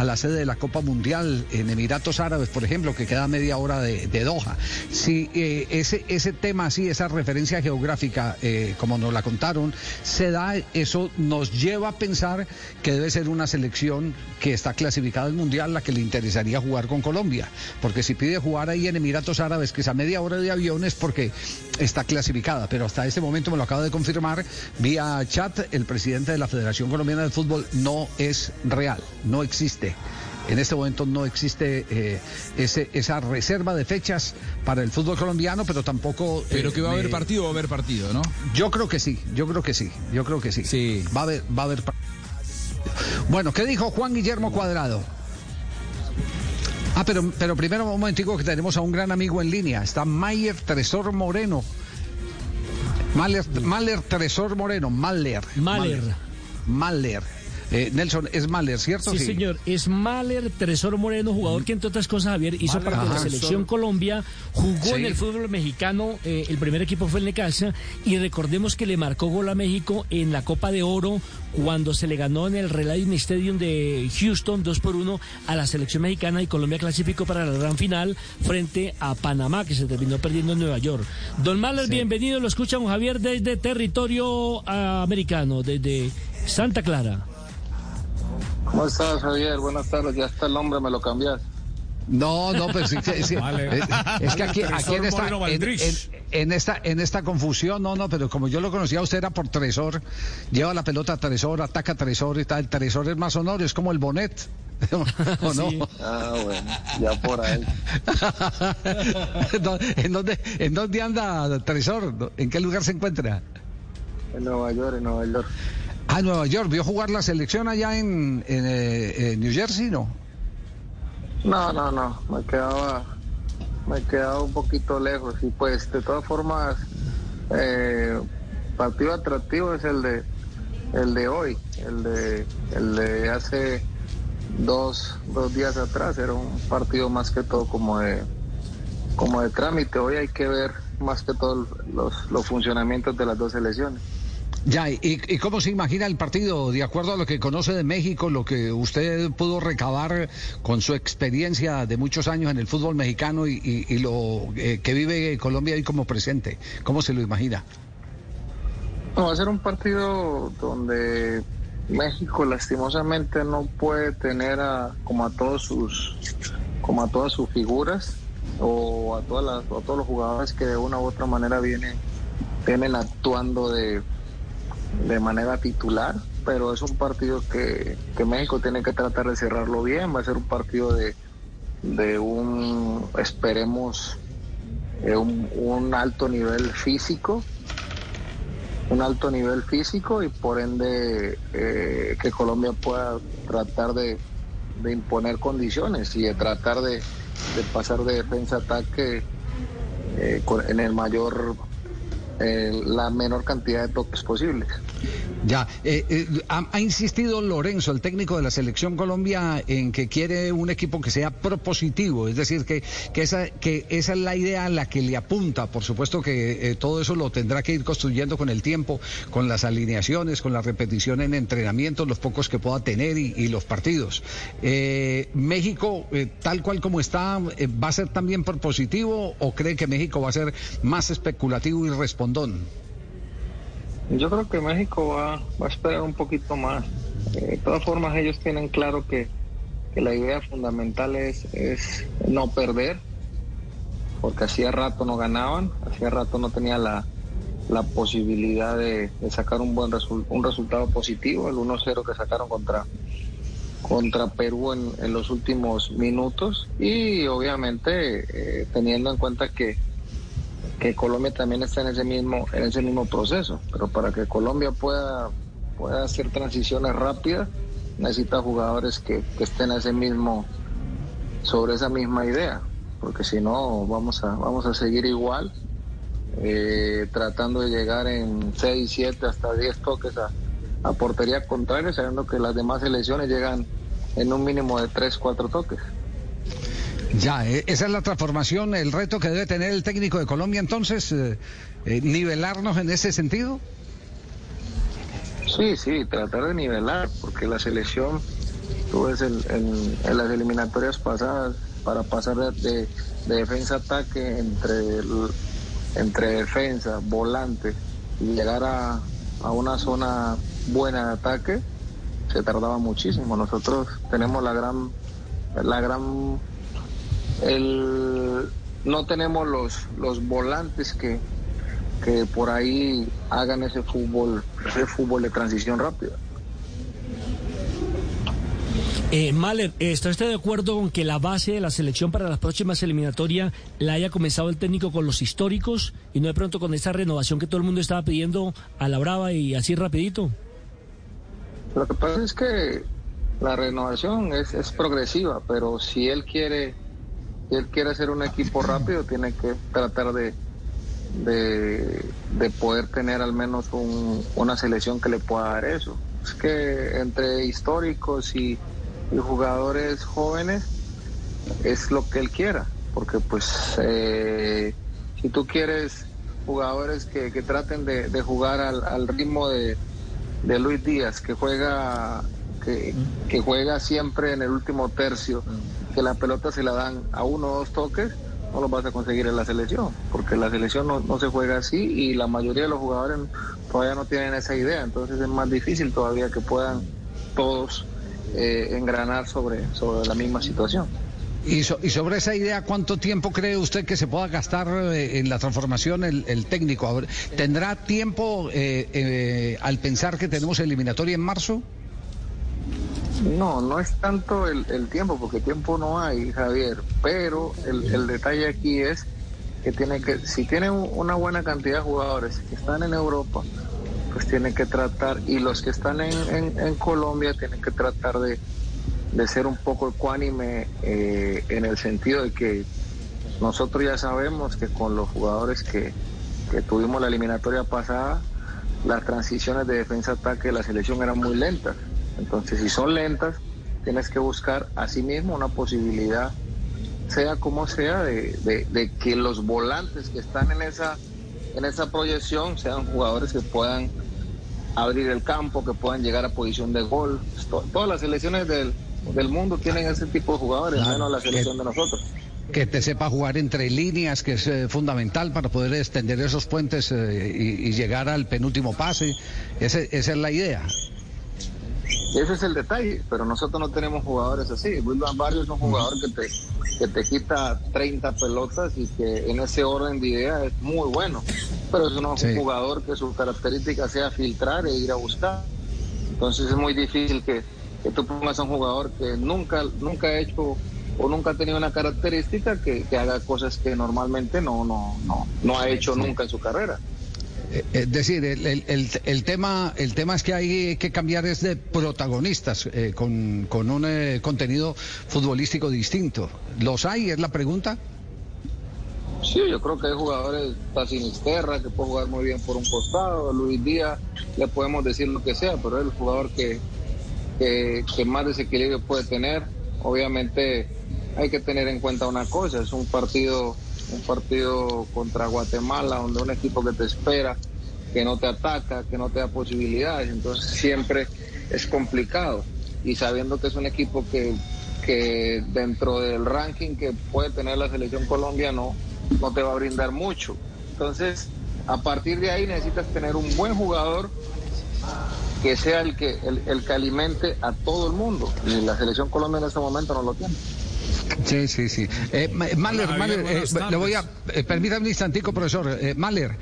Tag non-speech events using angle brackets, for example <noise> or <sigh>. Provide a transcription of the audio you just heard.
a la sede de la Copa Mundial en Emiratos Árabes, por ejemplo, que queda media hora de, Doha. Si eh, ese, ese tema así, esa referencia geográfica, eh, como nos la contaron, se da, eso nos lleva a pensar que debe ser una selección que está clasificada al Mundial la que le interesaría jugar con Colombia. Porque si pide jugar ahí en Emiratos Árabes, que es a media hora de avión, es porque está clasificada. Pero hasta este momento me lo acaba de confirmar vía chat el presidente de la Federación Colombiana de Fútbol, no es real, no existe. En este momento no existe eh, ese, esa reserva de fechas para el fútbol colombiano, pero tampoco. Pero que va a haber partido, va a haber partido, ¿no? Yo creo que sí, yo creo que sí, yo creo que sí. Sí. Va a haber, va a haber. Bueno, ¿qué dijo Juan Guillermo Cuadrado? Ah, pero, pero primero un momentico que tenemos a un gran amigo en línea. Está Mayer Tresor Moreno. Maler, Maler Tresor Moreno. Maler. Maler. Maler. Eh, Nelson, es Mahler, ¿cierto? Sí, señor, es Mahler Tresor Moreno, jugador que entre otras cosas, Javier, hizo parte de la selección Colombia, jugó en el fútbol mexicano, eh, el primer equipo fue el Necaxa, y recordemos que le marcó gol a México en la Copa de Oro cuando se le ganó en el Reliant Stadium de Houston 2 por 1 a la selección mexicana y Colombia clasificó para la gran final frente a Panamá, que se terminó perdiendo en Nueva York. Don Mahler, bienvenido, lo escuchamos Javier desde territorio americano, desde Santa Clara. ¿Cómo estás, Javier? Buenas tardes. Ya está el nombre, me lo cambias. No, no, pues sí, sí, <laughs> es, que aquí, aquí en, esta, en, esta, en esta confusión, no, no, pero como yo lo conocía, usted era por Tresor, lleva la pelota a Tresor, ataca a Tresor y tal. El Tresor es más honor, es como el Bonet. <laughs> ¿O no? Ah, bueno, ya por ahí. <laughs> ¿En dónde, ¿En dónde anda Tresor? ¿En qué lugar se encuentra? En Nueva York, en Nueva York. Ah, Nueva York. ¿Vio jugar la selección allá en, eh, New Jersey, no? No, no, no. Me quedaba, me quedaba un poquito lejos. Y pues, de todas formas, eh, partido atractivo es el de, el de hoy, el de, el de hace dos, dos días atrás. Era un partido más que todo como de, como de trámite. Hoy hay que ver más que todo los, los funcionamientos de las dos selecciones. Ya, ¿y, cómo se imagina el partido? De acuerdo a lo que conoce de México, lo que usted pudo recabar con su experiencia de muchos años en el fútbol mexicano y, lo eh, que vive Colombia ahí como presente, ¿cómo se lo imagina? va a ser un partido donde México lastimosamente no puede tener a, como a todos sus como a todas sus figuras o a todas las, a todos los jugadores que de una u otra manera vienen vienen actuando de de manera titular, pero es un partido que, México tiene que tratar de cerrarlo bien, va a ser un partido de, de un, esperemos, eh, un, alto nivel físico, un alto nivel físico y por ende eh, que Colombia pueda tratar de, imponer condiciones y de tratar de, pasar de defensa a ataque eh, en el mayor la menor cantidad de toques posibles. Ya, eh, eh, ha, insistido Lorenzo, el técnico de la selección Colombia, en que quiere un equipo que sea propositivo, es decir, que, que, esa, que esa es la idea a la que le apunta. Por supuesto que eh, todo eso lo tendrá que ir construyendo con el tiempo, con las alineaciones, con la repetición en entrenamientos, los pocos que pueda tener y, los partidos. México, tal cual como está, ¿va a ser también propositivo o cree que México va a ser más especulativo y respondón? Yo creo que México va, a esperar un poquito más. Eh, de todas formas, ellos tienen claro que, la idea fundamental es, es no perder, porque hacía rato no ganaban, hacía rato no tenía la, posibilidad de, sacar un buen un resultado positivo, el 1-0 que sacaron contra, contra Perú en, los últimos minutos y obviamente eh, teniendo en cuenta que que Colombia también está en ese mismo, en ese mismo proceso. Pero para que Colombia pueda, pueda hacer transiciones rápidas, necesita jugadores que, estén ese mismo, sobre esa misma idea. Porque si no, vamos a, vamos a seguir igual, eh, tratando de llegar en 6, 7, hasta 10 toques a, a portería contraria, sabiendo que las demás elecciones llegan en un mínimo de 3, 4 toques. Ya, eh, esa es la transformación, el reto que debe tener el técnico de Colombia entonces, eh, eh, nivelarnos en ese sentido. Sí, sí, tratar de nivelar, porque la selección Tú ves en las eliminatorias pasadas, para pasar de, defensa a ataque entre, entre defensa, volante y llegar a, a una zona buena de ataque, se tardaba muchísimo. Nosotros tenemos la gran, la gran, el, no tenemos los, los volantes que, que por ahí hagan ese fútbol, ese fútbol de transición rápida. Eh, Mahler, ¿está usted de acuerdo con que la base de la selección para las próximas eliminatorias la haya comenzado el técnico con los históricos y no de pronto con esta renovación que todo el mundo estaba pidiendo a la brava y así rapidito? Lo que pasa es que la renovación es, es progresiva, pero si él quiere, si él quiere hacer un equipo rápido, tiene que tratar de, de, poder tener al menos una selección que le pueda dar eso. Es que entre históricos y jugadores jóvenes es lo que él quiera, porque pues eh, si tú quieres jugadores que, traten de, jugar al, ritmo de, Luis Díaz, que juega que, juega siempre en el último tercio, que la pelota se la dan a uno o dos toques, no lo vas a conseguir en la selección, porque la selección no, no se juega así y la mayoría de los jugadores todavía no tienen esa idea, entonces es más difícil todavía que puedan todos eh, engranar sobre, sobre la misma situación. Y, sobre esa idea, ¿cuánto tiempo cree usted que se pueda gastar eh, en la transformación el, técnico? ¿Tendrá tiempo eh, al pensar que tenemos eliminatoria en marzo? No, no es tanto el, tiempo, porque tiempo no hay, Javier, pero el, el, detalle aquí es que tiene que, si tiene una buena cantidad de jugadores que están en Europa, pues tienen que tratar, y los que están en, en, Colombia tienen que tratar de, ser un poco ecuánime eh, en el sentido de que nosotros ya sabemos que con los jugadores que, que tuvimos la eliminatoria pasada, las transiciones de defensa-ataque de la selección eran muy lentas. Entonces, si son lentas, tienes que buscar a sí mismo una posibilidad, sea como sea, de, de, de que los volantes que están en esa en esa proyección sean jugadores que puedan abrir el campo, que puedan llegar a posición de gol. todas las selecciones del, mundo tienen ese tipo de jugadores, menos la selección de nosotros. Que te sepa jugar entre líneas, que es eh, fundamental para poder extender esos puentes eh, y, llegar al penúltimo pase. esa es la idea. Ese es el detalle, pero nosotros no tenemos jugadores así. William Barrio es un jugador que te, que te quita 30 pelotas y que en ese orden de idea es muy bueno, pero es un jugador que su característica sea filtrar e ir a buscar. Entonces es muy difícil que, que tú pongas a un jugador que nunca, nunca ha hecho o nunca ha tenido una característica que, que haga cosas que normalmente no, no, no, no ha hecho nunca en su carrera. Eh, es decir, el, tema, el tema es que hay que cambiar es de protagonistas eh, con, un eh, contenido futbolístico distinto. ¿Los hay? Es la pregunta. Sí, yo creo que hay jugadores, Sinisterra, que puede jugar muy bien por un costado, Luis Díaz, le podemos decir lo que sea, pero es el jugador que, que más desequilibrio puede tener. Obviamente hay que tener en cuenta una cosa, es un partido un partido contra Guatemala, donde un equipo que te espera, que no te ataca, que no te da posibilidades, entonces siempre es complicado. Y sabiendo que es un equipo que, que dentro del ranking que puede tener la selección Colombia no, no te va a brindar mucho. Entonces, a partir de ahí necesitas tener un buen jugador que sea el que, el, el que alimente a todo el mundo. Y la selección Colombia en este momento no lo tiene. Sí, sí, sí. Eh, Mahler, Mahler, eh, le voy a... Eh, permítame un instantico, profesor. Eh, Mahler.